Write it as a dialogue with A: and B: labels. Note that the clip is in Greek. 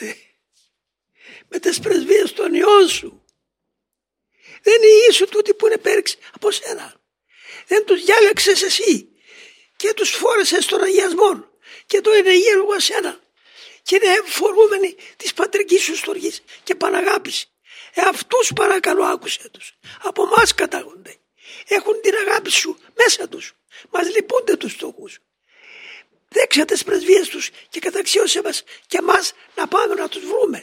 A: Πάτερ, με τις πρεσβείες των ιών σου. Δεν είναι οι σου τούτοι που είναι πέριξ από σένα. Δεν τους διάλεξες εσύ και τους φόρεσες στον αγιασμό και το ενεργείο από σένα και είναι φορούμενοι της πατρικής σου στοργής και παναγάπηση. Ε, αυτούς παρακαλώ άκουσε τους. Από εμάς κατάγονται. Έχουν την αγάπη σου μέσα τους. Μας λυπούνται τους στόχους. Δέξα τις πρεσβείες τους και καταξίωσε μας και εμάς να πάμε να τους βρούμε.